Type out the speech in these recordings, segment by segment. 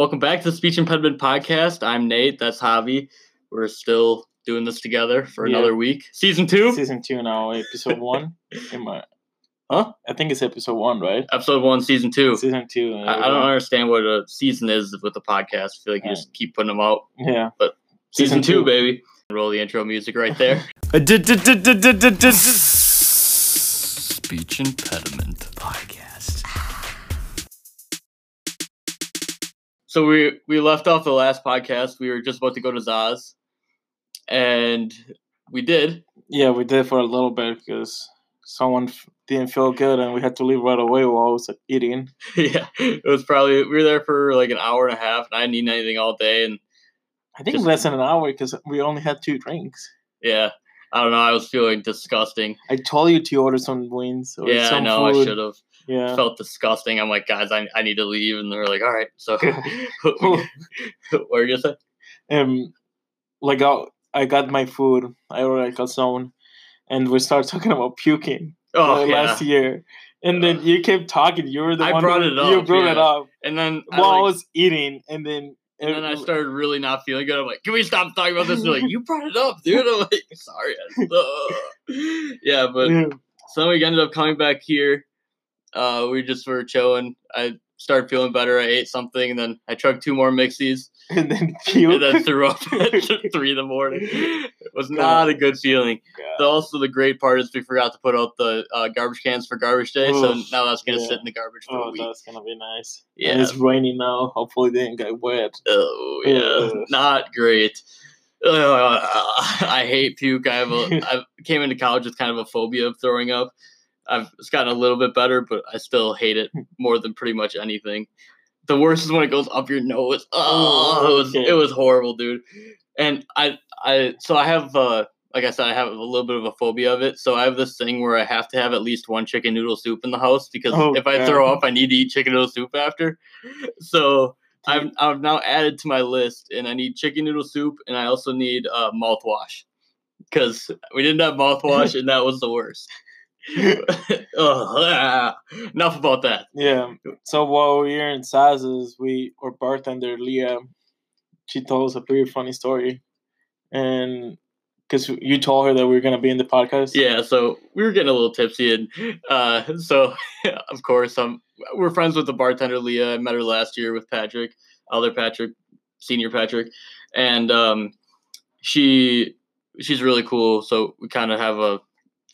Welcome back to the Speech Impediment Podcast. I'm Nate. That's Javi. We're still doing this together for Yeah. another week. Season two, Season two now, episode one. Am I- Huh? I think it's episode one, right? episode one, season two. Season two. I, I don't understand what a season is with the podcast. I feel like you Right. just keep putting them out. Yeah. Season, Season two, two. baby. Roll the intro music right there. Speech Impediment Podcast. So we we left off the last podcast. We were just about to go to Zaz, and we did. Yeah, we did for a little bit because someone f- didn't feel good and we had to leave right away while I was eating. yeah, it was probably we were there for like an hour and a half, and I didn't eat anything all day. And I think Just- less than an hour because we only had two drinks. yeah, I don't know. I was feeling disgusting. I told you to order some wings or yeah, I some know. I should have. Yeah. Felt disgusting. I'm like, guys, I, I need to leave, and they're like, all right. So, what are you gonna say? um, like I, I got my food. I already got some, and we started talking about puking Oh uh, yeah. last year. And then you kept talking. You were the I one brought who, it You up, brought it up And then while I like, was eating, and then and then I started really not feeling good. I'm like, can we stop talking about this? They're like, you brought it up, dude. I'm like, sorry. I- yeah, but Yeah. so we ended up coming back here. Uh, we just were chilling. I started feeling better. I ate something, and then I chugged two more mixies, and then puke. and then threw up at three in the morning. It was not a good feeling. The- also, the great part is we forgot to put out the uh, garbage cans for garbage day, so now that's gonna yeah. sit in the garbage for a Oh, week. that's gonna be nice. Yeah. And it's raining now. Hopefully, they didn't get wet. Oh yeah, Ugh. not great. Ugh, I hate puke. I have a. I came into college with kind of a phobia of throwing up. I've it's gotten a little bit better, but I still hate it more than pretty much anything. The worst is when it goes up your nose. Oh, it was it was horrible, dude. And I I so I have uh like I said I have a little bit of a phobia of it. So I have this thing where I have to have at least one chicken noodle soup in the house because Oh, if I God. throw up, I need to eat chicken noodle soup after. So I've I've now added to my list, and I need chicken noodle soup, and I also need uh, mouthwash because we didn't have mouthwash, and that was the worst. Ah. enough about that. Yeah. So while we were in Saz's, we our bartender Leah, she told us a pretty funny story, and because you told her that we were gonna be in the podcast. Yeah, so we were getting a little tipsy, and uh, so of course, um, we're friends with the bartender Leah. I met her last year with Patrick, other Patrick, senior Patrick, and um, she she's really cool. So we kind of have a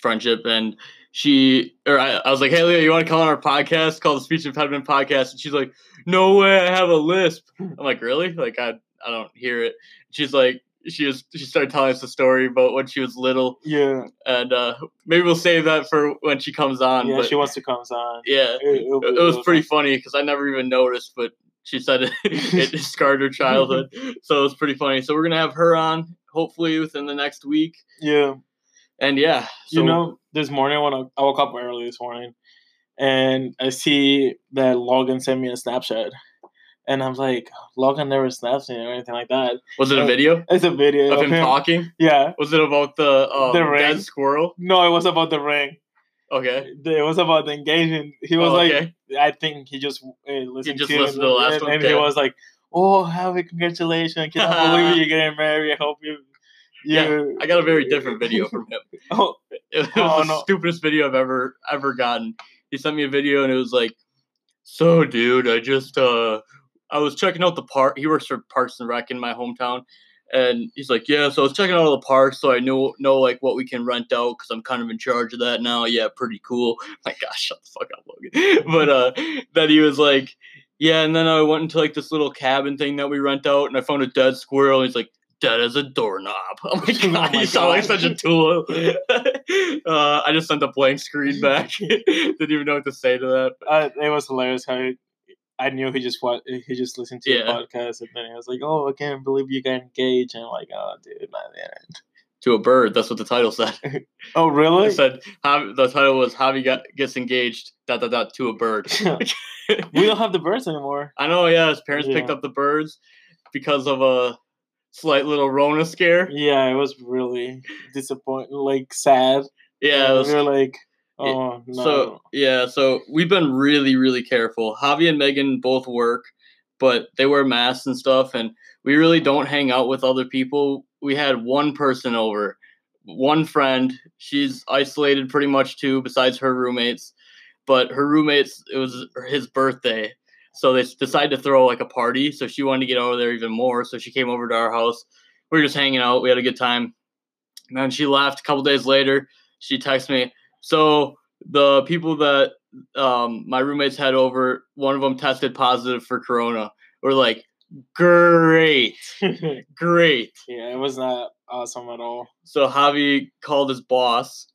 friendship, and she or I, I was like, "Hey, Leah, you want to come on our podcast called the Speech Impediment Podcast?" And she's like, "No way, I have a lisp." I'm like, "Really?" Like I I don't hear it. She's like. She was. She started telling us a story about when she was little, Yeah. and uh, maybe we'll save that for when she comes on. Yeah. but She wants to come on. yeah, It, it- it, it was pretty funny because I never even noticed, but she said it, it scarred her childhood, so it was pretty funny. So we're gonna have her on hopefully within the next week, Yeah. And yeah, so you know, this morning when I, I woke up early this morning, and I see that Logan sent me a Snapchat, and I'm like, Logan never snaps me or anything like that. was it a video It's a video of him talking? Yeah. Was it about the um, The ring. dead squirrel? No, it was about the ring. Okay, It was about the engagement. He was Oh, like, okay. I think he just uh, listened just to, listened to the last and, one, and he was like, "Oh, happy congratulations! I cannot believe you're getting married. I hope you." Yeah, you I got a very different video from him. Oh, It was Oh, the no. stupidest video I've ever ever gotten. He sent me a video and it was like, "So, dude, I just uh, I was checking out the park. He works for Parks and Rec in my hometown, and he's like, "Yeah, so I was checking out all the parks, so I know know like what we can rent out because I'm kind of in charge of that now. Yeah, pretty cool. My gosh, shut the fuck up, Logan. but uh, then he was like, "Yeah," and then I went into like this little cabin thing that we rent out, and I found a dead squirrel. And he's like. Dead as a doorknob. I'm like, Oh God, my you sound like such a tool. uh, I just sent a blank screen back. Didn't even know what to say to that. uh, it was hilarious how he, I knew he just wa- he just listened to Yeah. the podcast and then he was like, "Oh, I can't believe you got engaged." And I'm like, "Oh, dude, not the To a bird. That's what the title said. Oh, really? It said the title was Javi got, gets engaged. Dot dot dot to a bird. we don't have the birds anymore. I know. Yeah, his parents picked up the birds because of a slight little Rona scare. Yeah, it was really disappointing, like sad. Yeah, was, we were like, oh no. so yeah. So we've been really really careful. Javi and Megan both work. but they wear masks and stuff, and we really don't hang out with other people. We had one person over, one friend. She's isolated pretty much too, besides her roommates. But her roommates, it was his birthday, so they decided to throw like a party. So she wanted to get over there even more. So she came over to our house. We were just hanging out. We had a good time. And then she left. A couple days later, she texted me. So the people that um, my roommates had over, one of them tested positive for corona. We're like, great, great. Yeah, it was not awesome at all. So Javi called his boss.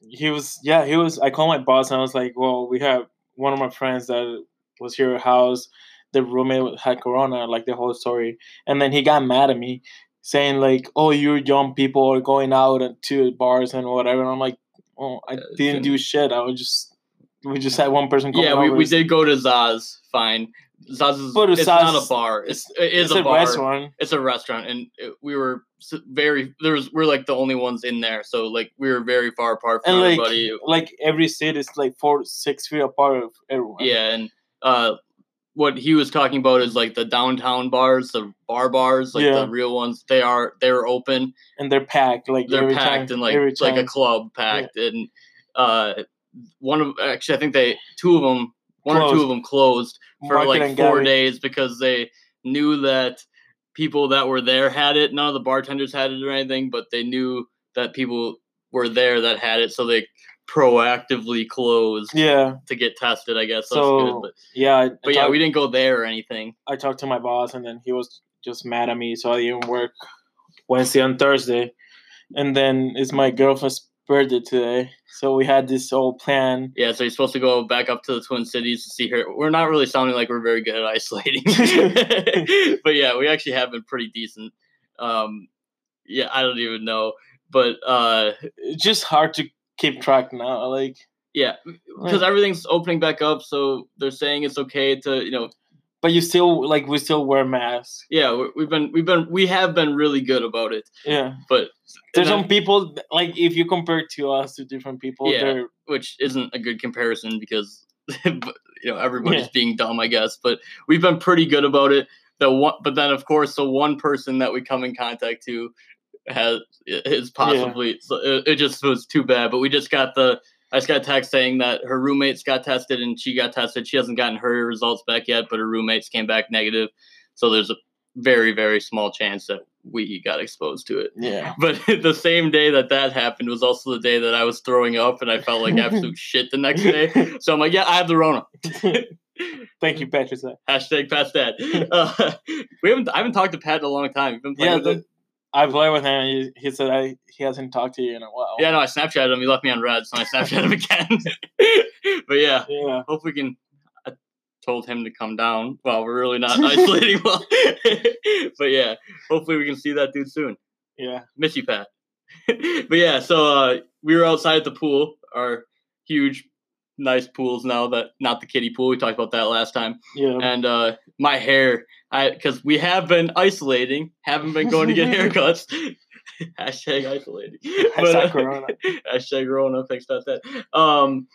He was, yeah, he was. I called my boss and I was like, well, we have one of my friends that was here at house. The roommate had corona, like the whole story. And then he got mad at me saying like, "Oh, you young people are going out to bars and whatever." And I'm like, "Oh, I didn't do shit. I was just we just had one person." Yeah, we, we did go to Zaz. Fine, Zaz is But it's Zaz- not a bar. It's it is it's a, bar. restaurant. It's a restaurant, and it, we were very there was we're like the only ones in there, so like we were very far apart from And like, everybody. like every seat is like four, six feet apart of everyone. Yeah, and uh, what he was talking about is like the downtown bars, the bar bars, like Yeah. the real ones. They are they're open. and they're packed. Like They're packed time, and like like a club packed, and uh, one of actually I think they two of them, one or two of them closed for Market like four Gabby. days because they knew that people that were there had it. None of the bartenders had it or anything, but they knew that people were there that had it, so they proactively closed Yeah, to get tested. I guess that's So, good. But, yeah. I, I but yeah, talked- we didn't go there or anything. I talked to my boss, and then he was just mad at me, so I didn't work Wednesday and Thursday. And then it's my girlfriend's birthday today, so we had this whole plan. Yeah, so you're supposed to go back up to the Twin Cities to see her. We're not really sounding like we're very good at isolating, but yeah, we actually have been pretty decent. Um, yeah, I don't even know, but uh, It's just hard to keep track now. Like, yeah, because everything's opening back up, so they're saying it's okay to, you know, but you still like we still wear masks. yeah, we- we've been, we've been, we have been really good about it, Yeah, but there's some people like if you compare to us to different people, Yeah. they're which isn't a good comparison because you know everybody's Yeah. being dumb, I guess. But we've been pretty good about it. The one, but then of course, the one person that we come in contact to has is possibly so it, it just was too bad. But we just got the I just got a text saying that her roommates got tested and she got tested. She hasn't gotten her results back yet, but her roommates came back negative. So there's a very very small chance that we got exposed to it. yeah. But the same day that that happened was also the day that I was throwing up and I felt like absolute shit the next day. So I'm like, yeah, I have the Rona. Thank you, Patrick. Hashtag past dad. Uh, we haven't. I haven't talked to Pat in a long time. Been playing Yeah, the. I played with him. He, he said I he hasn't talked to you in a while. Yeah, no, I Snapchatted him. He left me on red, so I Snapchatted him again. but yeah, Yeah. hope we can. I told him to come down. Well, we're really not isolating well. but yeah, hopefully we can see that dude soon. Yeah. Miss you, Pat. but yeah, so uh, we were outside at the pool, our huge, nice pools now that not the kiddie pool. We talked about that last time. Yeah. And uh, my hair, I because we have been isolating, haven't been going to get haircuts. Hashtag isolating. But, uh, Hashtag Corona. hashtag Rona. Thanks about that. Um,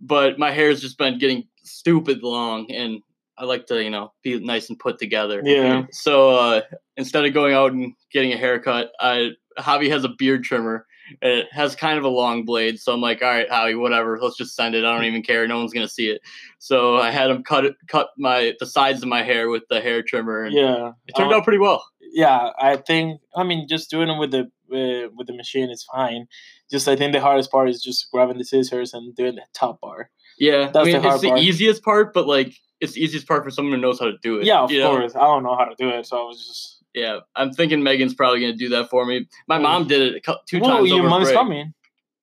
but my hair's just been getting stupid long, and I like to, you know, be nice and put together. Yeah. So uh, instead of going out and getting a haircut, I Javi has a beard trimmer. It has kind of a long blade, so I'm like, all right, Javi, whatever. Let's just send it. I don't even care. No one's gonna see it. So I had him cut it, cut my the sides of my hair with the hair trimmer, and Yeah. it turned Uh, out pretty well. yeah, I think I mean just doing it with the uh, with the machine is fine. Just I think the hardest part is just grabbing the scissors and doing the top bar. Yeah, that's I mean, the hard it's the part. easiest part, but like it's the easiest part for someone who knows how to do it. Yeah, of you know? course. I don't know how to do it, so I was just. Yeah, I'm thinking Megan's probably gonna do that for me. My mom did it two Well, times your over mom's break. coming.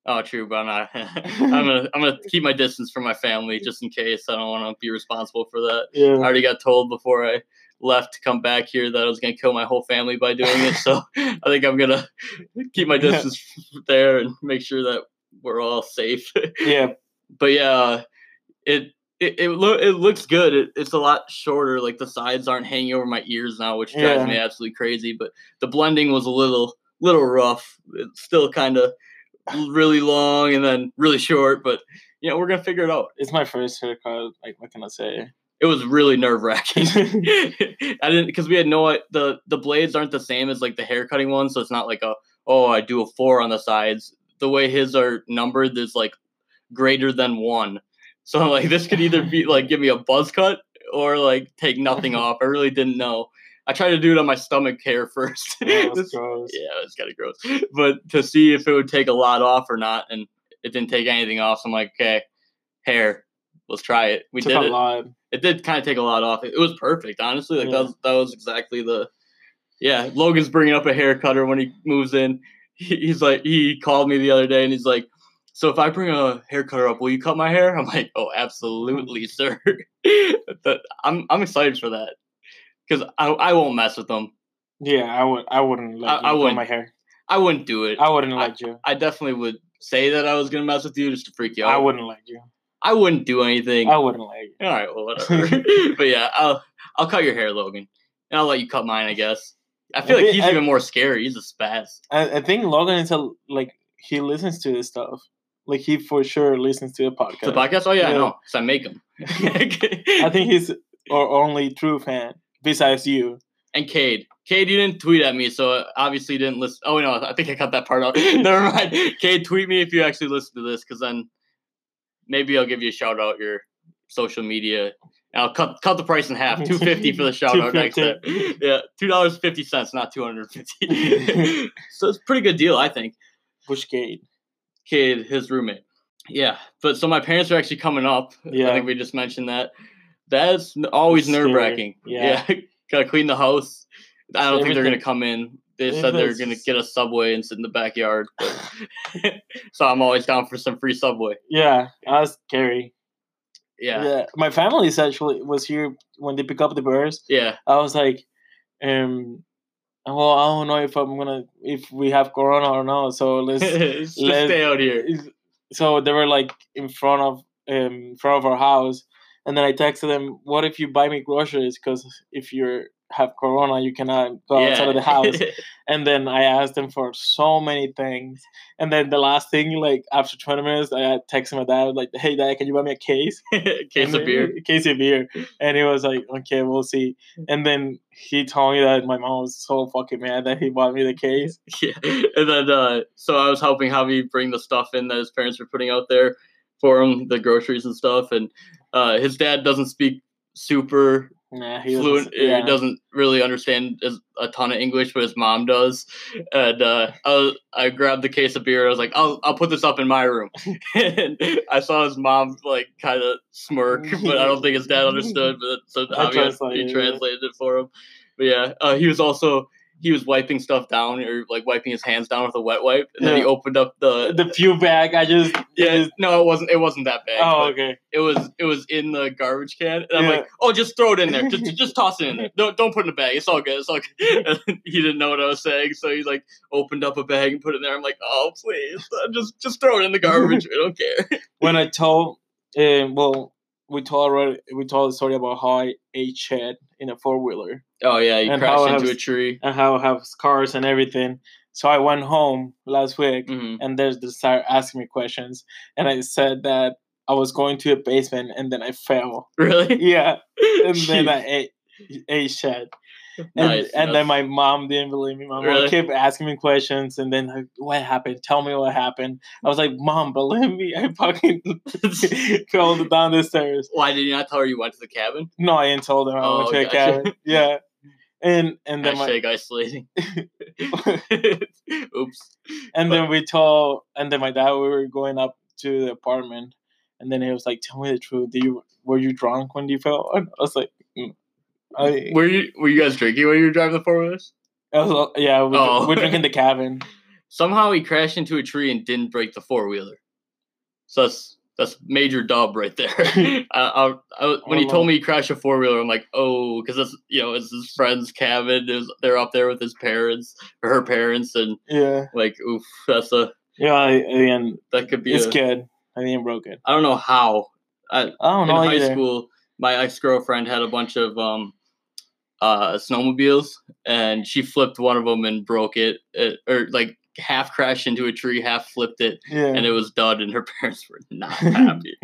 Oh, true, but I'm not. I'm gonna I'm gonna keep my distance from my family just in case. I don't want to be responsible for that. Yeah. I already got told before I left to come back here that I was gonna kill my whole family by doing it. So I think I'm gonna keep my Yeah. distance there and make sure that we're all safe. Yeah. but yeah, it it it, loo- it looks good. It, it's a lot shorter. Like the sides aren't hanging over my ears now, which drives Yeah. me absolutely crazy. But the blending was a little little rough. It's still kind of really long and then really short. But you know, we're gonna figure it out. It's my first haircut. Like, what can I say? it was really nerve wracking. I didn't because we had no the the blades aren't the same as like the hair cutting ones, so it's not like a oh I do a four on the sides. The way his are numbered is like greater than one. So like this could either be like give me a buzz cut or like take nothing off. I really didn't know. I tried to do it on my stomach hair first. Yeah, that's gross. yeah, it's kind of gross. But to see if it would take a lot off or not, and it didn't take anything off. So I'm like, okay, hair, let's try it. We Took did a it. lot. It did kind of take a lot off. It, it was perfect, honestly. Like Yeah. that was that was exactly the. Yeah, Logan's bringing up a hair cutter when he moves in. He, he's like, he called me the other day, and he's like, "So if I bring a hair cutter up, will you cut my hair?" I'm like, "Oh, absolutely, sir." but I'm I'm excited for that because I I won't mess with them. Yeah, I would. I wouldn't let I- you I wouldn't. my hair. I wouldn't do it. I wouldn't let you. I definitely would say that I was gonna mess with you just to freak you out. I wouldn't let you. I wouldn't do anything. I wouldn't let you. All right, well, whatever. but yeah, I'll I'll cut your hair, Logan, and I'll let you cut mine. I guess. I feel I like he's I- even more scary. He's a spaz. I, I think Logan is a like he listens to this stuff. Like he for sure listens to the podcast. The podcast? Oh yeah, I Yeah. know, because I make him. I think he's our only true fan besides you. and Cade. Cade, you didn't tweet at me, so obviously you didn't listen. Oh no, I think I cut that part out. Never mind. Cade, tweet me if you actually listen to this, because then maybe I'll give you a shout out your social media. And I'll cut cut the price in half. Two fifty for the shout out next time. Yeah, two dollars fifty cents, not two hundred fifty. so it's a pretty good deal, I think. Bushgate. Kid, his roommate. Yeah, but so my parents are actually coming up. Yeah, I think we just mentioned that. That's always nerve wracking. Yeah. gotta clean the house. I don't think they're gonna come in. They said they're gonna get a subway and sit in the backyard. so I'm always down for some free subway. Yeah, that's scary. Yeah, Yeah. My family is actually was here when they pick up the bears. yeah. I was like, um, well, I don't know if I'm gonna if we have corona or not. So let's. Just let- stay out here. so they were like in front of um in front of our house, and then I texted them, "What if you buy me groceries? Because if you have corona, you cannot go outside of the house." And then I asked them for so many things. And then the last thing, like after 20 minutes, I texted my dad, like, hey, dad, can you buy me a case? Case of beer. A case of beer. And he was like, okay, we'll see. And then he told me that my mom was so fucking mad that he bought me the case. Yeah, and then uh, so I was helping Javi bring the stuff in that his parents were putting out there for him, the groceries and stuff. And uh, his dad doesn't speak super Nah, he was, fluent. yeah. He doesn't really understand as- a ton of English, but his mom does. And uh, I, was, I grabbed the case of beer. I was like, "I'll I'll put this up in my room." and I saw his mom like kind of smirk, but I don't think his dad understood. But so translated he translated it for him. But yeah, uh, he was also he was wiping stuff down or like wiping his hands down with a wet wipe, and then he opened up the. The pew bag, I just. yeah, just- no, it wasn't. It wasn't that bad. oh, okay. it was it was in the garbage can, and I'm like, oh, just throw it in there, just, just toss it in there. Don't don't put it in a bag. It's all good. It's all good. He didn't know what I was saying, so he like opened up a bag and put it in there. I'm like, oh, please, uh, just just throw it in the garbage. I don't care. When I told, um, well, we told already, we told the story about how I ate shit in a four wheeler Oh yeah, you And crashed into have- a tree. and how I have scars and everything. So I went home last week hmm and there's they started asking me questions and I said that I was going to a basement and then I fell. Really? Yeah. And then I ate ate shit. And, Nice, and then my mom didn't believe me. My mom Really? kept asking me questions and then like, what happened? Tell me what happened. I was like, Mom, believe me, I fucking fell down the stairs. Why did you not tell her you went to the cabin? No, I didn't tell them I went Oh, to a gotcha. cabin. Yeah. And and then my, Hashtag isolating. Oops. and then we told and then my dad we were going up to the apartment and then he was like, Tell me the truth. Do you were you drunk when you fell? And I was like. I, Were you were you guys drinking when you were driving the four wheelers? I was, like, yeah, we're, Oh. we're drinking the cabin. Somehow he crashed into a tree and didn't break the four wheeler. So that's that's major dub right there. I, I, I, when he told me he crashed a four wheeler, I'm like, oh, because that's you know it's his friend's cabin. Was, they're up there with his parents or her parents, and Yeah. like, oof, that's a Yeah, I, and that could be. it's a, good. I didn't broke it. I don't know how. I, I don't in know high either. school, my ex girlfriend had a bunch of um, uh, snowmobiles, and she flipped one of them and broke it, it, or like half crashed into a tree, half flipped it, Yeah. and it was done, and her parents were not happy.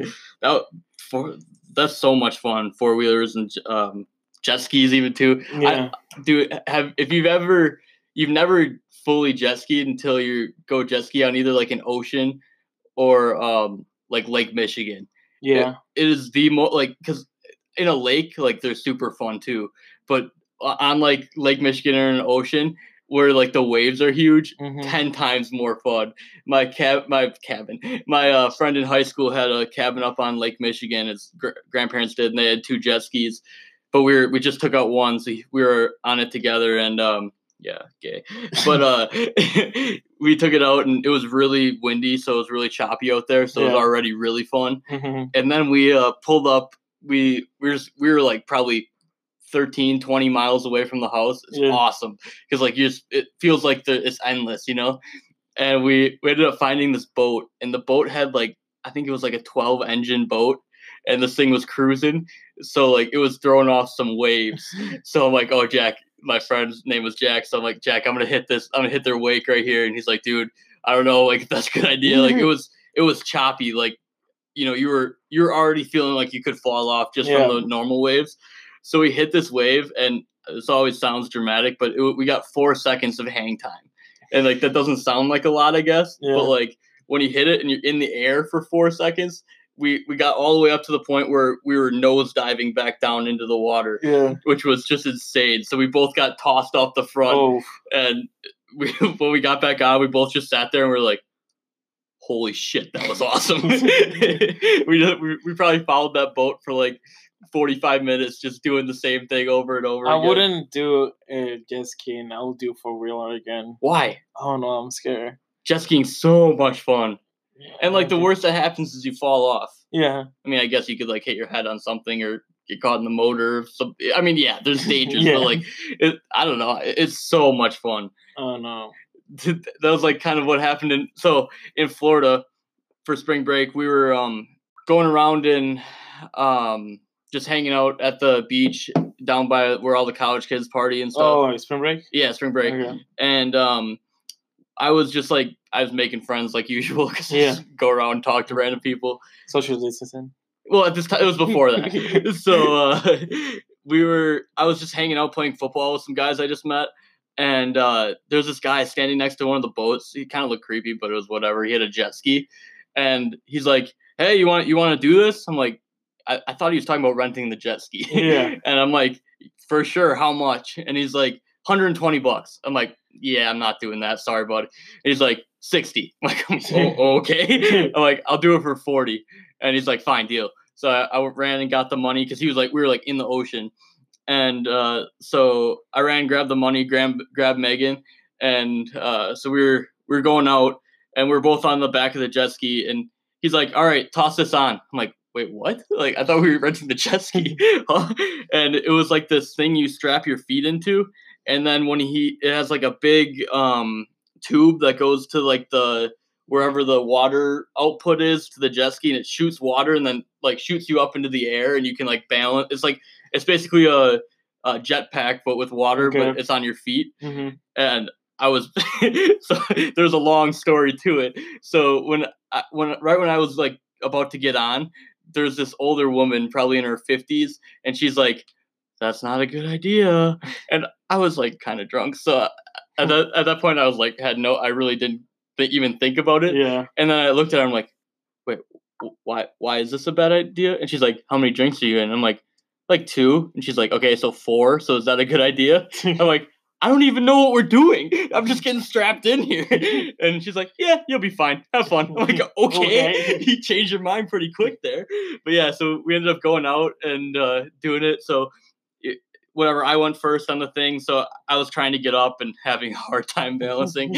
that for that's so much fun. Four wheelers and um, jet skis even too. Yeah. I, do have if you've ever you've never fully jet skied until you go jet ski on either like an ocean or um like Lake Michigan. yeah. It is the most like because in a lake like they're super fun too, but on like Lake Michigan or an ocean where like the waves are huge, Mhm. 10 times more fun. My cab, my cabin, my uh, friend in high school had a cabin up on Lake Michigan. His gr- grandparents did, and they had two jet skis. But we were we just took out one, so we were on it together, and um, yeah, gay. But uh, we took it out, and it was really windy, so it was really choppy out there. So it was already really fun. Mhm. And then we uh, pulled up. We we were we were like probably 13, 20 miles away from the house. It's Yeah. awesome because like you just it feels like the it's endless, you know. And we we ended up finding this boat, and the boat had like I think it was like a twelve engine boat, and this thing was cruising, so like it was throwing off some waves. So I'm like, oh Jack, my friend's name was Jack, so I'm like Jack, I'm gonna hit this, I'm gonna hit their wake right here, and he's like, dude, I don't know, like if that's a good idea. Like it was it was choppy, like you know you were you were already feeling like you could fall off just Yeah. from the normal waves. So we hit this wave, and this always sounds dramatic, but it, we got four seconds of hang time, and like that doesn't sound like a lot, I guess. Yeah. But like when you hit it and you're in the air for four seconds, we we got all the way up to the point where we were nose diving back down into the water, Yeah. which was just insane. So we both got tossed off the front, Oh. and we, when we got back on, we both just sat there and we are like, "Holy shit, that was awesome!" we, just, we we probably followed that boat for like forty five minutes, just doing the same thing over and over. I again. wouldn't do a jet skiing. I will do four wheeler again. Why? I don't know. I'm scared. Jet skiing's so much fun, and like the worst that happens is you fall off. Yeah. I mean, I guess you could like hit your head on something or get caught in the motor. So I mean, yeah, there's dangers, Yeah. but like, it, I don't know. It's so much fun. Oh no. that was like kind of what happened in so in Florida for spring break we were um going around in um just hanging out at the beach down by where all the college kids party and stuff. Oh, spring break. Yeah, spring break. Okay. And um I was just like I was making friends like usual cuz Yeah. go around and talk to random people. Social distancing. Well, at this time it was before that. so uh, we were I was just hanging out playing football with some guys I just met. And uh, there's this guy standing next to one of the boats. He kind of looked creepy, but it was whatever. He had a jet ski, and he's like, "Hey, you want you want to do this?" I'm like, I, "I thought he was talking about renting the jet ski." Yeah. and I'm like, "For sure, how much?" And he's like, "120 bucks." I'm like, "Yeah, I'm not doing that. Sorry, buddy." And he's like, "60." I'm like, oh, "Okay." I'm like, "I'll do it for 40." And he's like, "Fine, deal." So I, I ran and got the money because he was like, we were like in the ocean, and uh, so I ran, grabbed the money, grabbed grabbed Megan, and uh, so we were we were going out, and we are both on the back of the jet ski, and he's like, "All right, toss this on." I'm like, "Wait, what?" Like I thought we were renting the jet ski, Huh? and it was like this thing you strap your feet into, and then when he it has like a big um tube that goes to like the wherever the water output is to the jet ski and it shoots water and then like shoots you up into the air and you can like balance it's like it's basically a, a jet pack but with water but it's on your feet hmm and I was so there's a long story to it. So when I, when right when I was like about to get on, there's this older woman, probably in her 50s, and she's like, "That's not a good idea." And I was like kind of drunk, so at that at that point I was like had no, I really didn't th- even think about it. Yeah. And then I looked at her, I'm like, "Wait, why why is this a bad idea?" And she's like, "How many drinks are you in?" I'm like, "Like two. And she's like, "Okay, so four. So is that a good idea?" I'm like, I don't even know what we're doing. I'm just getting strapped in here. And she's like, Yeah, you'll be fine. Have fun. I'm like, Okay. Okay. you changed your mind pretty quick there. But yeah, so we ended up going out and uh, doing it. So it, whatever, I went first on the thing. So I was trying to get up and having a hard time balancing.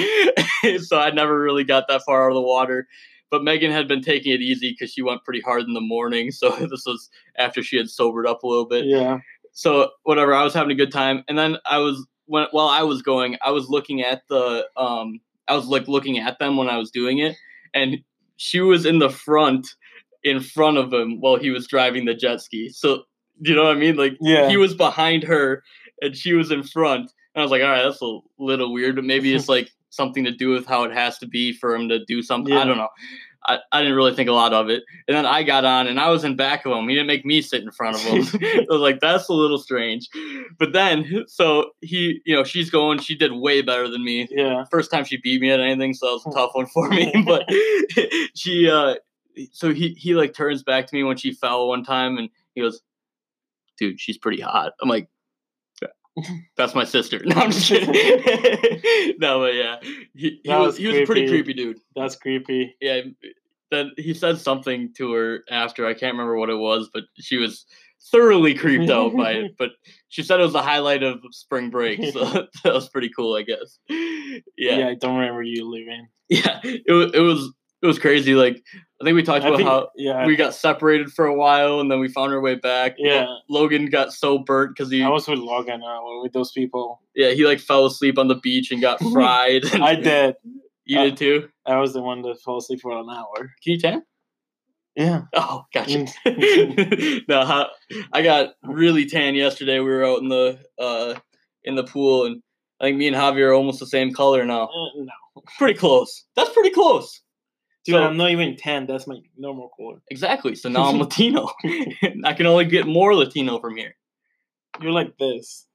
so I never really got that far out of the water. But Megan had been taking it easy because she went pretty hard in the morning. So this was after she had sobered up a little bit yeah. so whatever i was having a good time and then i was when while i was going i was looking at the um i was like looking at them when i was doing it and she was in the front in front of him while he was driving the jet ski. So you know what i mean? Like Yeah. he was behind her and she was in front and i was like all right that's a little weird but maybe it's like something to do with how it has to be for him to do something i don't know I, I didn't really think a lot of it. And then I got on and I was in back of him. He didn't make me sit in front of him. I was like, that's a little strange. But then, so he, you know, she's going, she did way better than me. Yeah. First time she beat me at anything, so that was a tough one for me. But she, uh, so he, he like turns back to me when she fell one time and he goes, dude, she's pretty hot. I'm like, that's my sister. No, I'm just kidding. no, but yeah, he, he was, was he was a pretty creepy. dude. That's creepy. Yeah, then he said something to her after. I can't remember what it was, but she was thoroughly creeped out by it. But she said it was the highlight of spring break, so that was pretty cool, I guess. Yeah. Yeah, I don't remember you leaving. yeah, it was it was it was crazy. Like I think we talked about think, how yeah. we got separated for a while and then we found our way back. Yeah. Logan got so burnt because he I was with Logan uh, with those people. yeah he like fell asleep on the beach and got fried. and- I did. You did too. I was the one that fell asleep for an hour. Can you tan? Yeah. Oh, gotcha. Mm. no, I got really tan yesterday. We were out in the uh in the pool, and I think me and Javier are almost the same color now. Uh, no. Pretty close. That's pretty close. Dude, So- I'm not even tan. That's my normal color. Exactly. So now I'm Latino. I can only get more Latino from here. You're like this,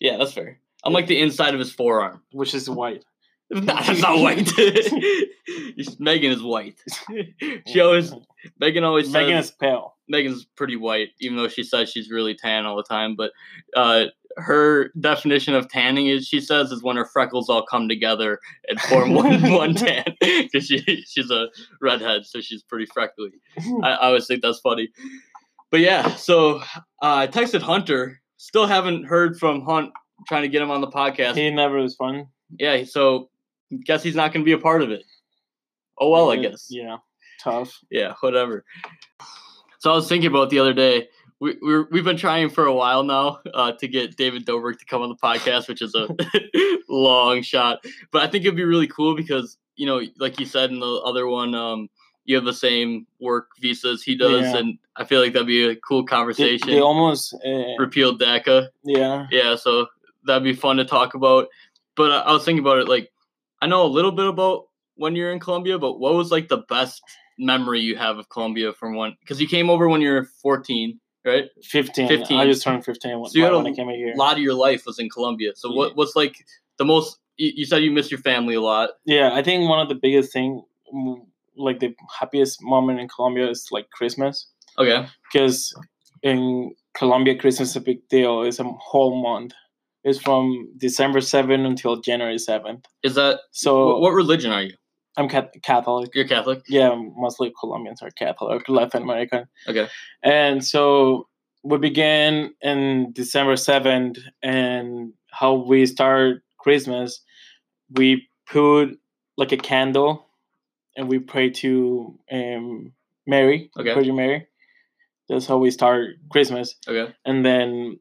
Yeah, that's fair. I'm like the inside of his forearm. which is white. That's not white. Megan is white. She always Megan always says Megan is pale. Megan's pretty white, even though she says she's really tan all the time. But uh, her definition of tanning is, she says, is when her freckles all come together and form one one tan. Because she she's a redhead, so she's pretty freckly. I, I always think that's funny. But yeah, so uh, I texted Hunter. Still haven't heard from Hunt. Trying to get him on the podcast. He never was fun. yeah, so guess he's not going to be a part of it. Oh well, I guess Yeah. Tough. yeah, whatever. So I was thinking about the other day. We we've been trying for a while now uh, to get David Dobrik to come on the podcast, which is a long shot. But I think it'd be really cool because you know, like you said in the other one, um, you have the same work visas he does, Yeah. and I feel like that'd be a cool They, conversation. they almost. Uh, Repealed DACA, yeah. yeah. So that'd be fun to talk about. But I, I was thinking about it, like I know a little bit about when you're in Colombia, but what was like the best memory you have of Colombia from when? Because you came over when you were 14, right? 15. 15. I just turned 15 when, So you had when a I came here. A lot of your life was in Colombia. So Yeah. what what's like the most? You, you said you miss your family a lot. Yeah, I think one of the biggest thing, like the happiest moment in Colombia is like Christmas. Okay. because in Colombia, Christmas is a big deal. It's a whole month. It's from December 7th until January 7th. Is that So what religion are you? I'm Catholic. You're Catholic. Yeah, mostly Colombians are Catholic, Latin American. Okay. And so we began in December 7th, and how we start Christmas, we put like a candle and we pray to um, Mary, Okay. Virgin Mary. That's how we start Christmas. Okay. And then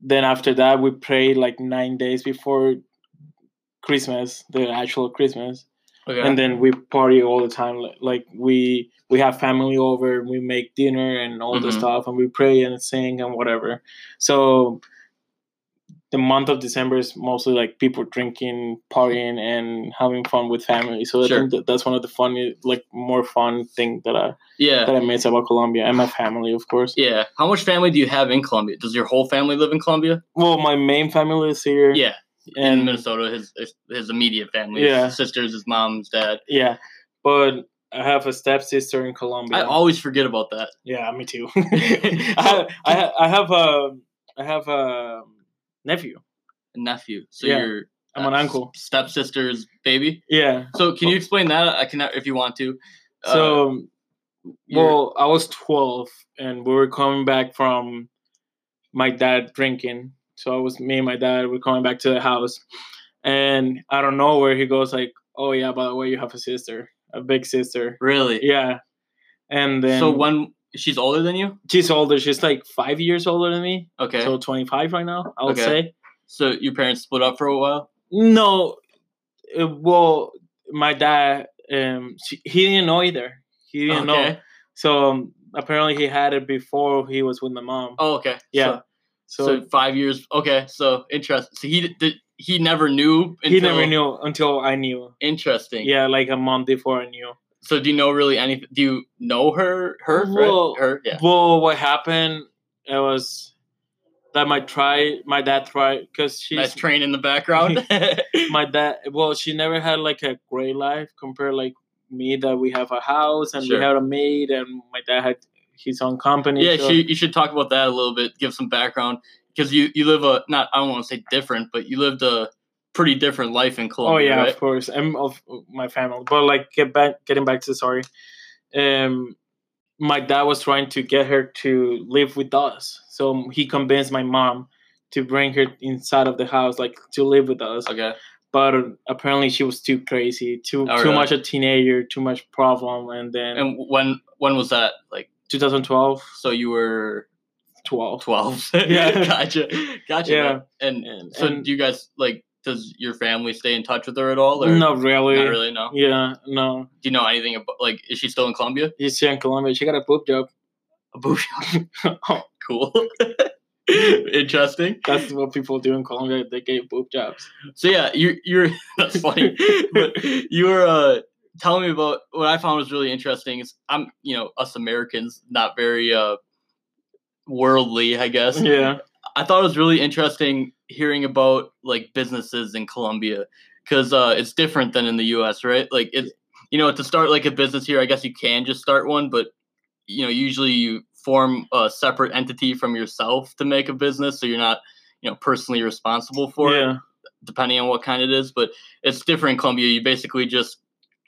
then after that we pray like nine days before Christmas, the actual Christmas Okay. and then we party all the time like we we have family over we make dinner and all the Mhm. stuff and we pray and sing and whatever so the month of december is mostly like people drinking partying and having fun with family so Sure. i think that that's one of the funny like more fun thing that i yeah. that i miss about colombia and my family of course Yeah. How much family do you have in Colombia? Does your whole family live in Colombia? well my main family is here Yeah. In mm-hmm. Minnesota, his his, immediate family, Yeah. his sisters, his mom, his dad. yeah but i have a stepsister in colombia I always forget about that. Yeah, me too. I have, um, I have, I have a, I have a nephew. A nephew. So Yeah. your I'm an uh, uncle. stepsister's baby. Yeah. So can you explain that? I can if you want to. Uh, So, your- well, I was 12, and we were coming back from my dad drinking. So it was me and my dad. We're coming back to the house, and I don't know where he goes. Like, oh yeah, by the way, you have a sister, a big sister. really. Yeah. And then so when she's older than you? she's older, she's like five years older than me. Okay. So 25 right now, I would Okay. say. So your parents split up for a while. No, uh, well, my dad, um, she, he didn't know either. He didn't know. Okay. So um, apparently, he had it before he was with my mom. Oh, okay. yeah. So, So, so five years. Okay. So interesting. So he did. He never knew. Until, he never knew until I knew. Interesting. Yeah, like a month before I knew. So do you know really anything? Do you know her? Her? Well, her? Yeah. Well, what happened? It was that my try my dad tried because she's Nice train in the background. my dad. Well, she never had like a great life compared like me that we have a house and Sure. we had a maid and my dad had his own company. yeah, so- you should talk about that a little bit. Give some background because you you live a not I don't want to say different, but you lived a pretty different life in Colombia. Oh yeah, right? of course, and of my family. But like, get back, getting back to the story. Um, my dad was trying to get her to live with us, so he convinced my mom to bring her inside of the house, like to live with us. Okay. But apparently, she was too crazy, too Oh, too really? much a teenager, too much problem, and then And when when was that? Like 2012, so you were 12. twelve. Yeah. gotcha. Gotcha. Yeah. man. And, And, so and do you guys like? Does your family stay in touch with her at all? Or not really. Not really. No. Yeah, no. Do you know anything about like? Is she still in Colombia? She's here in Colombia. She got a boob job. A boob job. oh, Cool. Interesting. That's what people do in Colombia. They get boob jobs. So yeah, you're you're that's funny. but you were uh telling me about what I found was really interesting is I'm you know, us Americans not very uh worldly, I guess. Yeah. I thought it was really interesting hearing about like businesses in Colombia because uh, it's different than in the U.S. Right? Like it's you know, to start like a business here, I guess you can just start one, but you know, usually you form a separate entity from yourself to make a business, so you're not, you know, personally responsible for it, depending on what kind it is. But it's different in Colombia. You basically just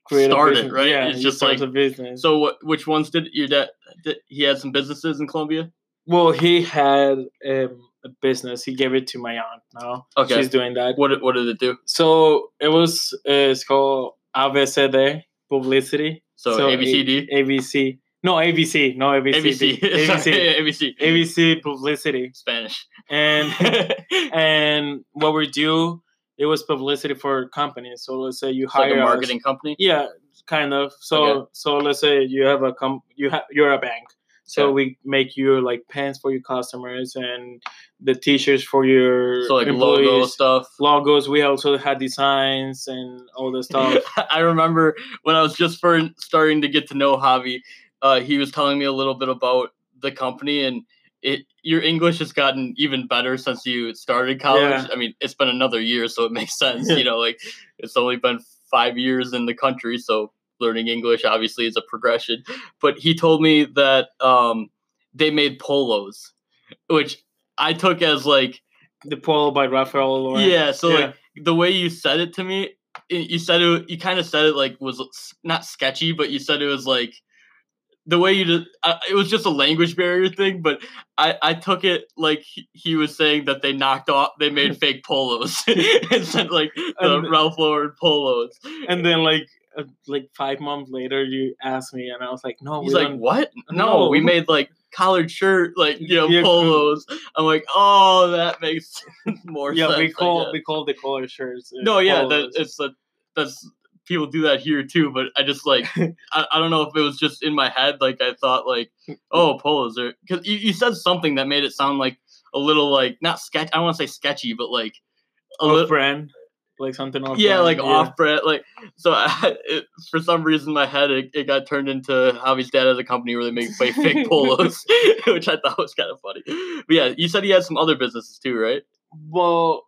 Create a start it, business. right? Yeah, it's just like a business. so. What? Which ones did your dad? Did, he had some businesses in Colombia. well, he had um, a business. He gave it to my aunt. Now Okay. she's doing that. What? did- What did it do? So it was. Uh, it's called ABCD publicity. So, So ABCD. ABC. No ABC. No ABC. ABC. ABC. ABC. ABC publicity. Spanish. And and what we do, it was publicity for companies. So let's say you It's like hire a marketing company. Yeah, kind of. So Okay. so let's say you have a com you have you're a bank. So we make you like pens for your customers and the t-shirts for your So like employees. logo stuff. Logos. We also had designs and all this stuff. I remember when I was just for starting to get to know Javi, uh, he was telling me a little bit about the company and it. Your English has gotten even better since you started college. Yeah. I mean, it's been another year, so it makes sense. You know, like it's only been five years in the country, so learning English obviously is a progression. But he told me that um, they made polos, which I took as like the polo by Ralph Lauren. yeah. So Yeah. like the way you said it to me, you said it. You kind of said it like was not sketchy, but you said it was like the way you did. Uh, it was just a language barrier thing, but I I took it like he, he was saying that they knocked off, they made fake polos and sent like the And- Ralph Lauren polos. and then like uh, like five months later, you asked me, and I was like, no, He's we like, don't- what? No, we made like collared shirt, like you know, Yeah. polos. I'm like, oh, that makes more yeah, sense. we I call we call the color shirts. uh, No, yeah, that it's a that's people do that here too. But I just like I, I don't know if it was just in my head. Like I thought like oh polos are because you, you said something that made it sound like a little like not sketch. I don't want to say sketchy, but like a little brand, like something off. yeah, like off brand. Like so, I, it, for some reason, my head it, it got turned into Javi's dad has a company where they make fake, fake polos, which I thought was kind of funny. But yeah, you said he had some other businesses too, right? Well,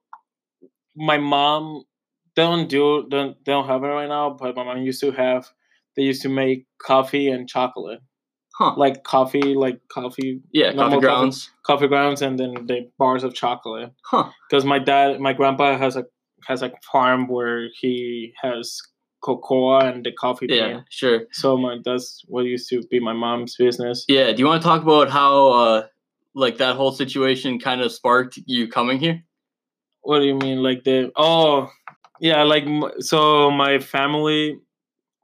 my mom don't do don't they don't have it right now, but my mom used to have. They used to make coffee and chocolate, Huh? like coffee, like coffee, yeah, coffee coffee. grounds. coffee grounds, and then the bars of chocolate. Huh? Because my dad, my grandpa has a has a farm where he has cocoa and the coffee Yeah, sure. So my that's what used to be my mom's business. Yeah. Do you want to talk about how uh like that whole situation kind of sparked you coming here? What do you mean, like the? Oh, yeah, like so. My family,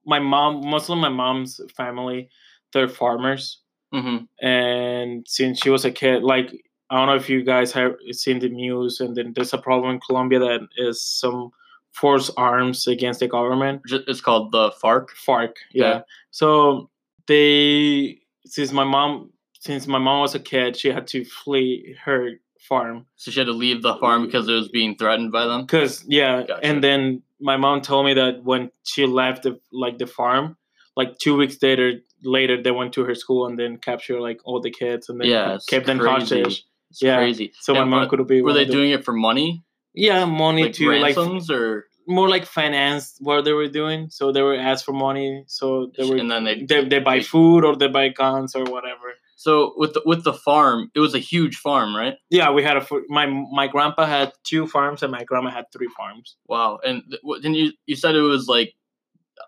my mom, mostly my mom's family, they're farmers, Mm-hmm. and since she was a kid, like I don't know if you guys have seen the news, and then there's a problem in Colombia that is some force arms against the government. It's called the FARC. FARC, yeah. Yeah. So they, since my mom, since my mom was a kid, she had to flee her farm So she had to leave the farm because it was being threatened by them. Cause yeah, Gotcha. and then my mom told me that when she left the like the farm, like two weeks later, later they went to her school and then captured like all the kids and then Yeah, kept them hostage. It's Yeah. crazy. So my And mom what- could be. Were they doing it for money, Yeah, money like to like or more like finance what they were doing. So they were asked for money. So they were and then they they, they buy food or they buy guns or whatever. So with the, with the farm, it was a huge farm, right? Yeah, we had a my my grandpa had two farms and my grandma had three farms. Wow. And then you you said it was like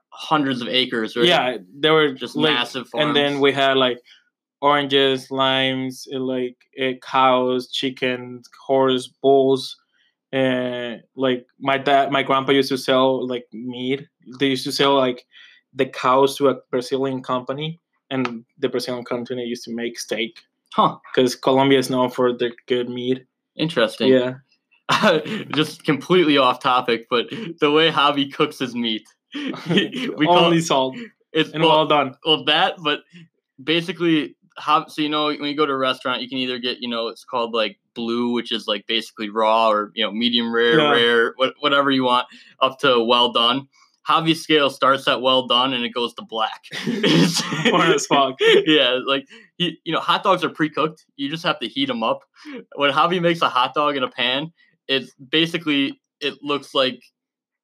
hundreds of acres, right? Yeah, they were Just like, massive farms. And then we had like oranges, limes, uh, like uh, cows, chickens, horse, bulls. And like my dad, my grandpa used to sell like meat. They used to sell like the cows to a Brazilian company, and the Brazilian company used to make steak Huh. because Colombia is known for their good meat. Interesting. Yeah, Just completely off topic, but the way Javi cooks his meat, we call only it, salt it's and well, well done. well that, but basically, how so you know when you go to a restaurant, you can either get you know it's called like blue, which is like basically raw, or you know medium rare, Yeah. rare, whatever you want, up to well done. Javi's scale starts at well done and it goes to black. As fuck. yeah, like you, you know, hot dogs are pre-cooked. You just have to heat them up. When Javi makes a hot dog in a pan, it's basically it looks like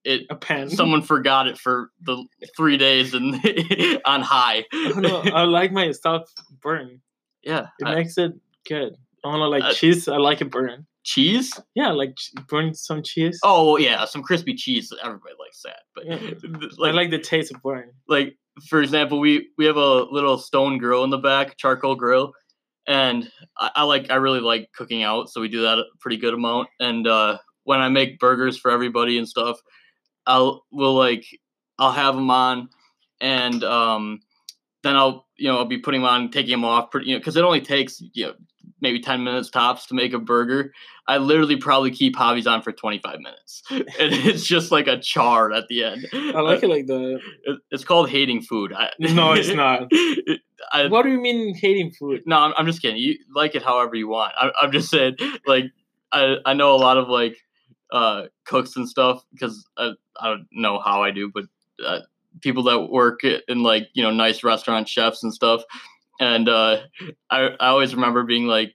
it A pan. someone forgot it for the three days and on high. I know. I like my stuff burn. yeah, It I- makes it good. I don't know, like Uh, cheese. I like it burn. Cheese. Yeah, like burn some cheese. Oh well, yeah, some crispy cheese. Everybody likes that, but Yeah. th- I like, like the taste of burn. like for example, we we have a little stone grill in the back, charcoal grill, and I, I like I really like cooking out, so we do that a pretty good amount. And uh, when I make burgers for everybody and stuff, I'll will like I'll have them on, and um, then I'll you know I'll be putting them on, taking them off, pretty you know because it only takes you know maybe ten minutes tops to make a burger. I literally probably keep hobbies on for twenty five minutes, and it's just like a char at the end. I like it like. It's called hating food. I, No, it's not. I, What do you mean hating food? no, I'm, I'm just kidding. You like it however you want. I, I'm just saying, like, I, I know a lot of like uh, cooks and stuff because I, I don't know how I do, but uh, people that work in like you know nice restaurant chefs and stuff, and uh, I I always remember being like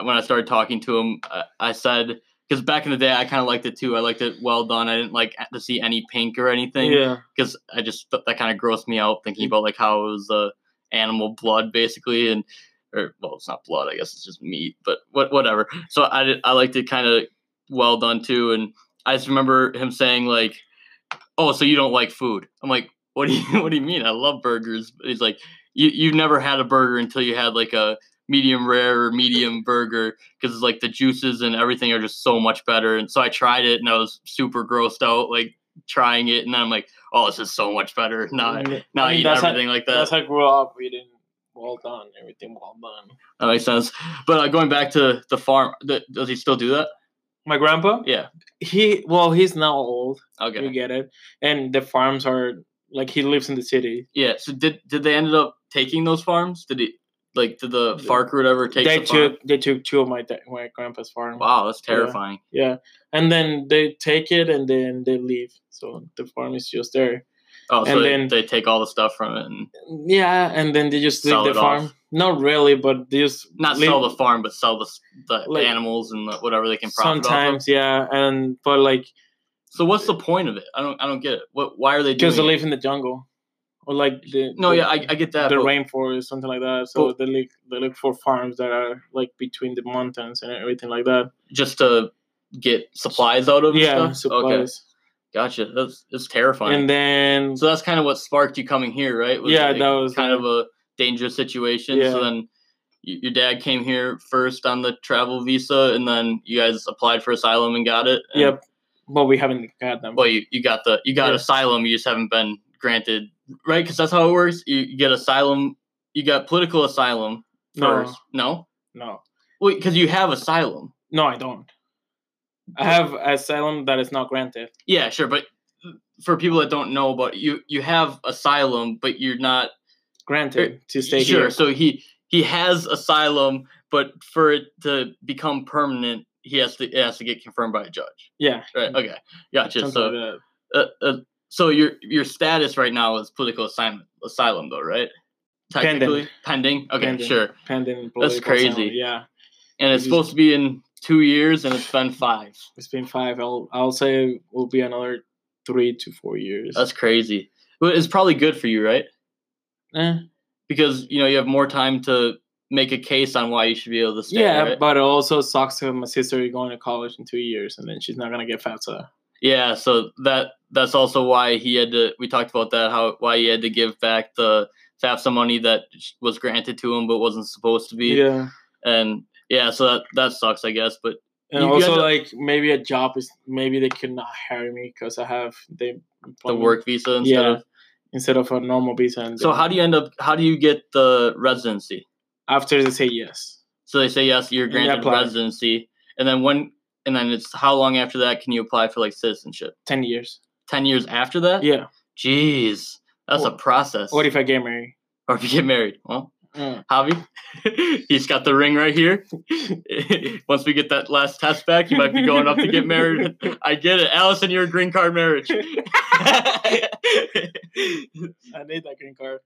when I started talking to him, I, I said. Because back in the day, I kind of liked it too. I liked it well done. I didn't like to see any pink or anything Yeah, because I just that kind of grossed me out thinking about like how it was uh, animal blood basically and or well it's not blood I guess it's just meat but what whatever so I did, I liked it kind of well done too and I just remember him saying like oh so you don't like food I'm like what do you what do you mean I love burgers he's like you you've never had a burger until you had like a medium rare or medium burger because it's like the juices and everything are just so much better and so I tried it and I was super grossed out like trying it and then I'm like oh this is so much better. Not I, now I, mean, eat that's how- like that. that's how I grew up. Eating well done, everything well done. that makes sense. But uh, going back to the farm th- does he still do that? My grandpa, yeah. He well, he's now old. okay. You get it, and the farms are like he lives in the city. yeah so did did they ended up taking those farms did he like did the FARC or whatever take they the farm? took they took two of my da- my grandpa's farm. wow that's terrifying Yeah, and then they take it and then they leave. So the farm is just there. oh so and they, then- they take all the stuff from it and Yeah, and then they just leave the it off. farm. Not really, but they just not leave- sell the farm but sell the the Like, animals and the, whatever they can profit off of. Sometimes, yeah, and but like so what's the point of it i don't i don't get it what why are they doing because they live in the jungle, or like the no the, yeah i, I get that the but- rainforest, something like that. So But- they look they look for farms that are like between the mountains and everything like that. just to get supplies out of Yeah, stuff? Okay, supplies. gotcha. That's it's terrifying. And then so that's kind of what sparked you coming here, right? Was Yeah, like that was, kind uh, of a dangerous situation. Yeah. So then your dad came here first on the travel visa, and then you guys applied for asylum and got it. and- yep, but we haven't got them. Well, you, you got the you got Yeah. asylum. You just haven't been granted, right? Because that's how it works. You, you get asylum. You got political asylum No. first. No, no, well, because you have asylum. no, I don't. I have asylum that is not granted. Yeah, sure, but for people that don't know about you, you have asylum, but you're not Granted er, to stay sure. here. So he he has asylum, but for it to become permanent, he has to it has to get confirmed by a judge. Yeah, Right? Okay, gotcha. something So like uh, uh, so your your status right now is political asylum asylum though, right? Pending. Technically, pending. Okay, Pending. sure. Pending. That's political asylum. crazy. Yeah, And it's It is- supposed to be in two years, and it's been five. it's been five. I'll I'll say it will be another three to four years. That's crazy. But it's probably good for you, right? Eh, Because you know you have more time to make a case on why you should be able to stay. yeah, right? but it also sucks to my sister going to college in two years and then she's not gonna get FAFSA. Yeah, so that that's also why he had to. We talked about that. How why he had to give back the FAFSA money that was granted to him but wasn't supposed to be. Yeah, And yeah, so that that sucks, I guess. But and You- you also end up- like maybe a job is maybe they could not hire me because I have they the work visa instead yeah of. instead of a normal visa. And So how do you end up? How do you get the residency? After they say yes, So they say yes, you're And you granted apply. residency, and then when and then it's how long after that can you apply for like citizenship? ten years. Ten years after that? Yeah. Jeez, that's a process. What if I get married? or if you get married? Well, Mm. Javi, he's got the ring right here. Once we get that last test back, you might be going up to get married. I get it, Allison. You're a green card marriage. I need that green card.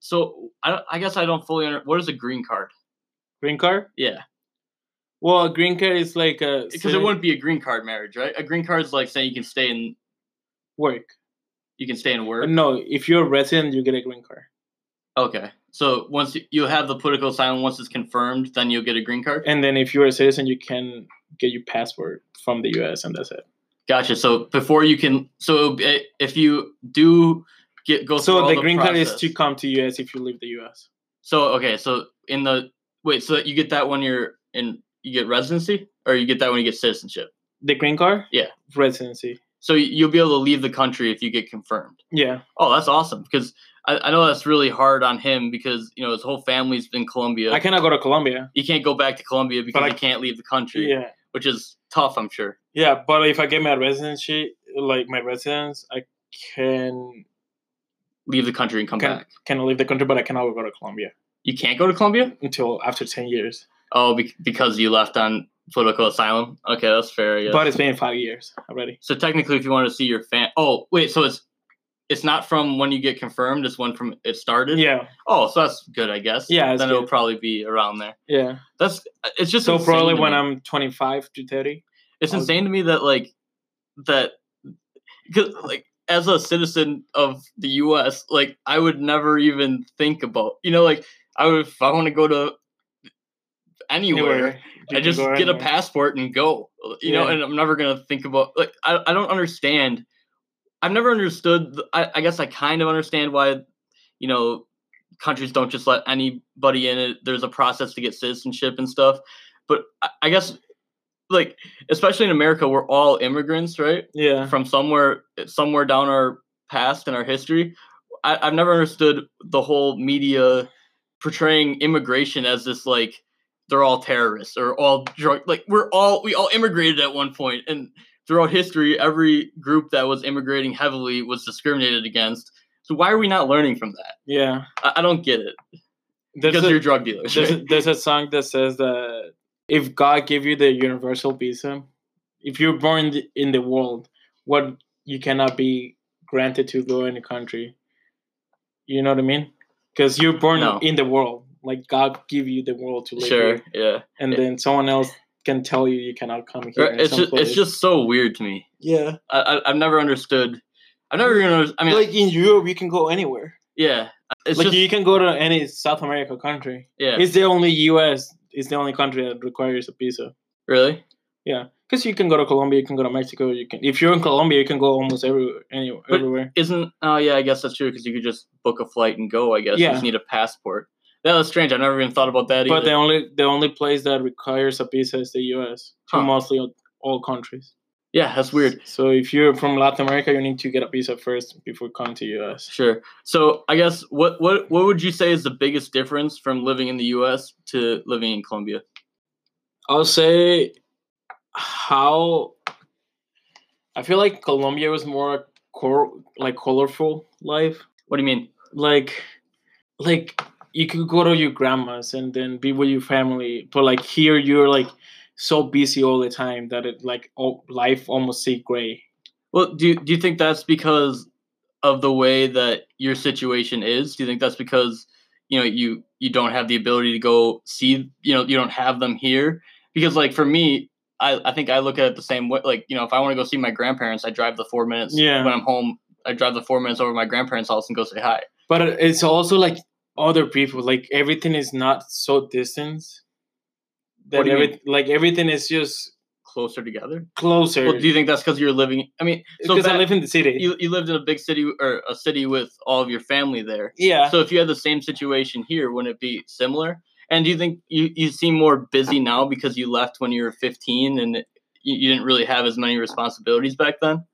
So I, I guess I don't fully understand. What is a green card? Green card? Yeah, Well, a green card is like a because it wouldn't be a green card marriage, right? A green card is like saying you can stay in work. you can stay and work. No, if you're a resident, you get a green card. Okay, so once you, you have the political asylum, once it's confirmed, then you'll get a green card. And then if you're a citizen, you can get your passport from the U.S. and that's it. Gotcha. So before you can, so eh, if you do get go So all the green card is to come to U.S. if you leave the U.S. So okay, so in the wait, so you get that when you're in you get residency, or you get that when you get citizenship. The green card? Yeah. Residency. So you'll be able to leave the country if you get confirmed. Yeah. Oh, that's awesome because I, I know that's really hard on him because you know his whole family's in Colombia. I cannot go to Colombia. he can't go back to Colombia because I- he can't leave the country, Yeah. which is tough, I'm sure. Yeah, but if I get my residency, like my residence, I can Leave the country and come can back. can leave the country, but I cannot go to Colombia You can't go to Colombia. until after ten years. Oh, be- because you left on political asylum. Okay, that's fair. But it's been five years already. So technically, if you want to see your fan, oh wait, so it's it's not from when you get confirmed. It's when from it started. Yeah, Oh, so that's good, I guess. Yeah, Then it'll probably be around there. yeah. That's it's just So probably when. I'm 25 to 30. It's I'll- insane to me that like that because like as a citizen of the U.S., like I would never even think about you know like I would if I want to go to anywhere. you I just get a passport and go. You know, and I'm never gonna think about like I, I don't understand. I've never understood. the- I, I guess I kind of understand why, you know, countries don't just let anybody in. It there's a process to get citizenship and stuff. But I, I guess, like especially in America, we're all immigrants, right? Yeah. From somewhere somewhere down our past and our history. I, I've never understood the whole media portraying immigration as this like they're all terrorists or all drug like we're all we all immigrated at one point and throughout history every group that was immigrating heavily was discriminated against so why are we not learning from that Yeah. i, I don't get it There's because a, you're drug dealers there's, right? a, there's a song that says that if God gave you the universal visa, if you're born in the world, what you cannot be granted to go in a country. You know what I mean? Because you're born No. in the world. Like God give you the world to live sure here, yeah and Yeah. then someone else can tell you you cannot come here. it's just it's just so weird to me yeah. I, I i've never understood i've never even under- i mean like in Europe, you can go anywhere. yeah it's like just you can go to any South America country. yeah It's the only U.S. It's the only country that requires a visa. really Yeah, because you can go to Colombia, you can go to Mexico. You can if you're in Colombia, you can go almost everywhere. Anywhere, But- everywhere. isn't oh yeah i guess that's true because you could just book a flight and go i guess you Yeah. just need a passport That was strange i never even thought about that But either. the only the only place that requires a visa is the U.S. To Huh. mostly all- all countries. Yeah that's weird So if you're from Latin America, you need to get a visa first before coming to U.S. Sure. So I guess what what what would you say is the biggest difference from living in the U.S. to living in Colombia? I'll say how I feel like Colombia was more cor- like colorful life. What do you mean? like like you could go to your grandma's and then be with your family but like here you're like so busy all the time that it like oh, life almost see gray Well, do you, do you think that's because of the way that your situation is? Do you think that's because you know you you don't have the ability to go see you know you don't have them here? Because like for me, I I think I look at it the same way. Like you know, if I want to go see my grandparents, I drive the four minutes. Yeah. When I'm home, I drive the four minutes over to my grandparents' house and go say hi. But it's also like other people. Like everything is not so distant. That What do you every, mean? like everything is just Closer together. closer. Well, do you think that's because you're living? I mean, so because I live in the city. you you lived in a big city or a city with all of your family there. yeah. So if you had the same situation here, wouldn't it be similar? And do you think you, you seem more busy now because you left when you were 15 and it, you, you didn't really have as many responsibilities back then?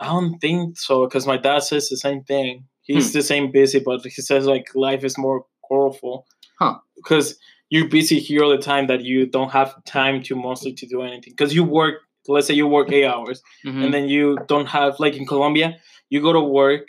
I don't think so because my dad says the same thing. He's Hmm. the same busy, but he says like life is more colorful. Huh. Because you're busy here all the time that you don't have time to mostly to do anything. Because you work, let's say you work eight hours, Mhm. and then you don't have like in Colombia, you go to work,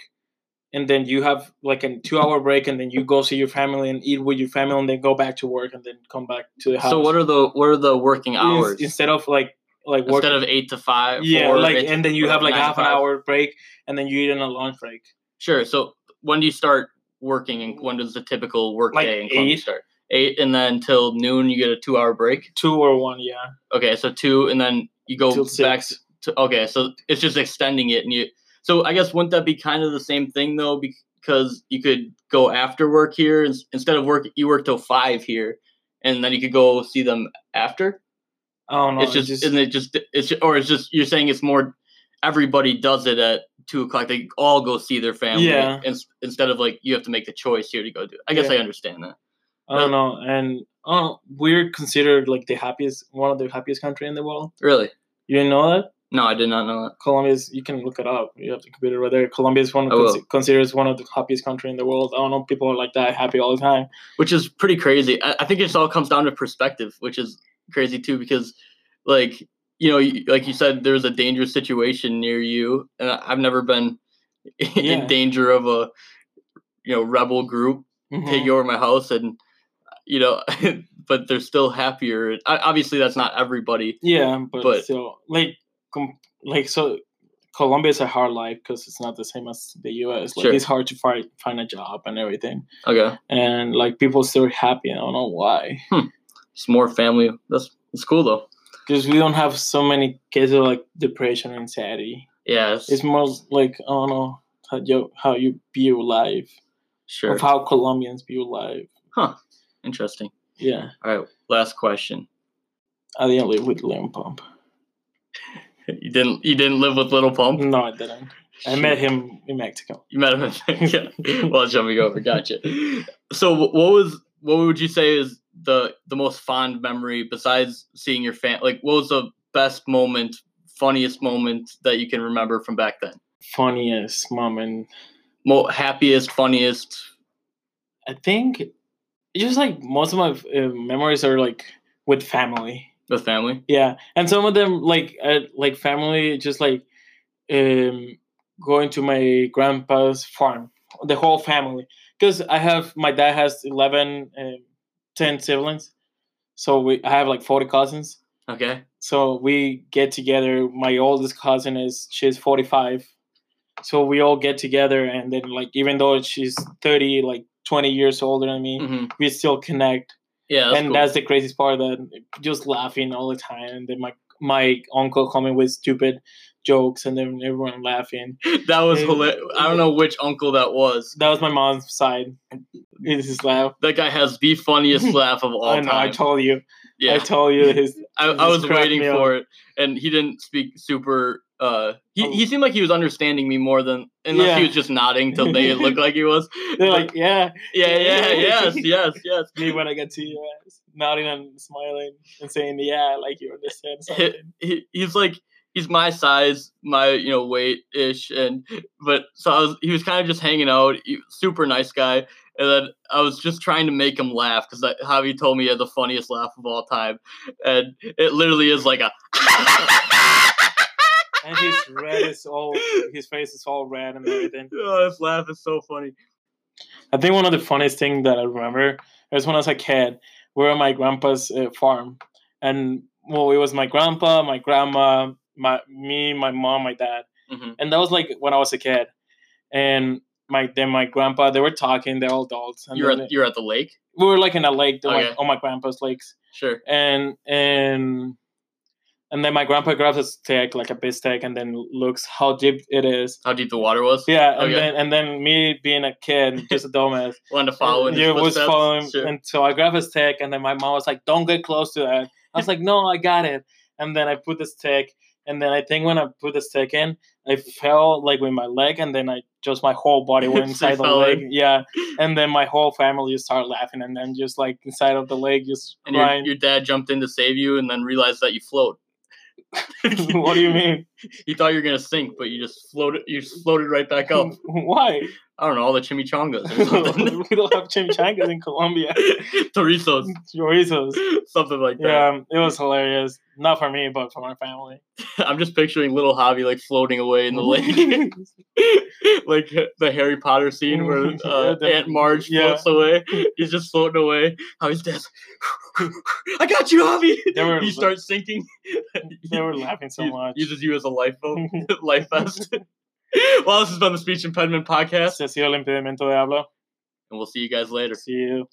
and then you have like a two-hour break, and then you go see your family and eat with your family, and then go back to work, and then come back to the house. so what are the what are the working hours instead of like like instead working? of eight to five? yeah, four, like and then you have like half an hour break, and then you eat in a lunch break. Sure. So when do you start working, and when does the typical work Like day in Colombia eight. start? Eight, and then till noon you get a two hour break. two or one, yeah. Okay, so two, and then you go Till back six. to okay. So it's just extending it, and you. So I guess wouldn't that be kind of the same thing though? Because you could go after work here instead of work. You work till five here, and then you could go see them after. I don't know. it's just, isn't it just it's or it's just you're saying it's more. Everybody does it at two o'clock. They all go see their family. Yeah. ins- instead of like you have to make the choice here to go do. It. I guess Yeah. I understand that. I don't know. And oh, we're considered like the happiest, one of the happiest country in the world. Really? You didn't know that? No, I did not know that. Colombia is. You can look it up. You have the computer right there. Colombia is one considers one of the happiest country in the world. I don't know. People are like that happy all the time. which is pretty crazy. I, I think it just all comes down to perspective, which is crazy too, because like you know, like you said, there's a dangerous situation near you, and I, I've never been Yeah. in danger of a you know rebel group Mhm. taking over my house, and you know, but they're still happier. I, obviously, that's not everybody. Yeah, but, But- still, like, com- like so. Colombia is a hard life because it's not the same as the U.S. Like Sure. it's hard to find find a job and everything, Okay, and like people still happy. I don't know why. Hmm. it's more family. That's it's cool though. because we don't have so many cases of like depression and anxiety. Yeah, it's, It's more like I don't know how you how you view life, sure. of how Colombians view life. Interesting. Yeah, All right, last question. I didn't live with Lil Pump. You didn't you didn't live with Lil Pump? No, I didn't. I met him in Mexico. You met him. In, yeah. Well, jumping over. Gotcha. So, what was what would you say is the the most fond memory besides seeing your fan? Like, what was the best moment, funniest moment that you can remember from back then? Funniest moment. Mo- happiest, funniest. I think just like most of my uh, memories are like with family. with family. Yeah, and some of them like uh, like family, just like um, going to my grandpa's farm, the whole family. Because I have my dad has 11, um, 10 siblings, so we I have like forty cousins. Okay. So we get together. My oldest cousin is she's forty five, so we all get together, and then like even though she's thirty, like twenty years older than me, hmm we still connect Yeah, that's and cool. that's the craziest part that just laughing all the time and then my my uncle coming with stupid jokes and then everyone laughing that was Yeah. hilarious. I don't know which uncle that was. that was my mom's side it's his laugh That guy has the funniest laugh of all i know i told you yeah i told you his I, I was waiting for it, and he didn't speak super. Uh, he, Oh. he seemed like he was understanding me more than unless Yeah. he was just nodding to make it look like he was. they're But- like yeah yeah, yeah, yes, yes, yes. me when i get to you nodding and smiling and saying yeah like you understand He, something he, he's like he's my size, my you know weight ish, and but so I was he was kind of just hanging out, he- super nice guy, and then I was just trying to make him laugh because Javi told me he had the funniest laugh of all time, and it literally is like a. and his red is all his face is all red and everything Oh, his laugh is so funny. I think one of the funniest things that I remember is when I was a kid, we were at my grandpa's uh, farm, and well, it was my grandpa, my grandma, my me, my mom, my dad, hmm and that was like when I was a kid, and my then my grandpa they were talking, they're all adults, and You're at you're at the lake. we were like in a lake, they're like Okay. on my grandpa's lakes, Sure. and and and then my grandpa grabs a stick like a big stick and then looks how deep it is. How deep the water was? Yeah, and Okay. then and then me being a kid, just a dumbass, Wanted to follow yeah, was following, Sure. and so I grab a stick, and then my mom was like, "Don't get close to that." I was like, "No, I got it." And then I put the stick, and then I think when I put the stick in, I fell like with my leg, and then I just my whole body went inside the leg. in? Yeah, and then my whole family just started laughing, and then just like inside of the leg, just and your, your dad jumped in to save you and then realized that you float. what do you mean? You thought you were gonna sink, but you just floated. You just floated right back up. Why? I don't know all the chimichangas or something. we don't have chimichangas in Colombia. Chorizos, Chorizos. something like that. Yeah, it was hilarious. Not for me, but for my family. I'm just picturing little Javi like floating away in the lake, like the Harry Potter scene where uh, the- Aunt Marge yeah. floats away. He's just floating away. Javi's like, I got you, Javi. They were- he starts sinking. they were laughing so He much. Uses you as a lifeboat, life vest. well, this has been the Speech Impediment Podcast. Este ha sido el impedimento de habla. And we'll see you guys later. See you.